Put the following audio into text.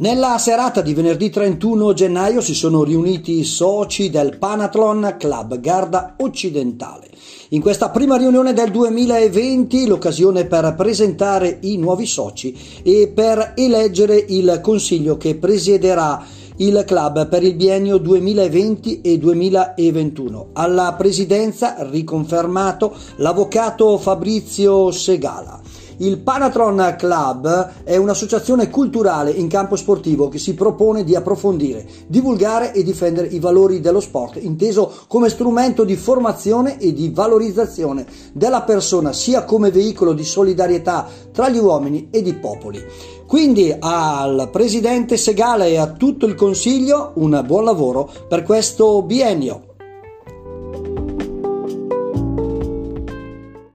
Nella serata di venerdì 31 gennaio si sono riuniti i soci del Panathlon Club Garda Occidentale. In questa prima riunione del 2020 l'occasione per presentare i nuovi soci e per eleggere il consiglio che presiederà il club per il biennio 2020 e 2021. Alla presidenza riconfermato l'avvocato Fabrizio Segala. Il Panatron Club è un'associazione culturale in campo sportivo che si propone di approfondire, divulgare e difendere i valori dello sport, inteso come strumento di formazione e di valorizzazione della persona, sia come veicolo di solidarietà tra gli uomini ed i popoli. Quindi al presidente Segale e a tutto il consiglio un buon lavoro per questo biennio.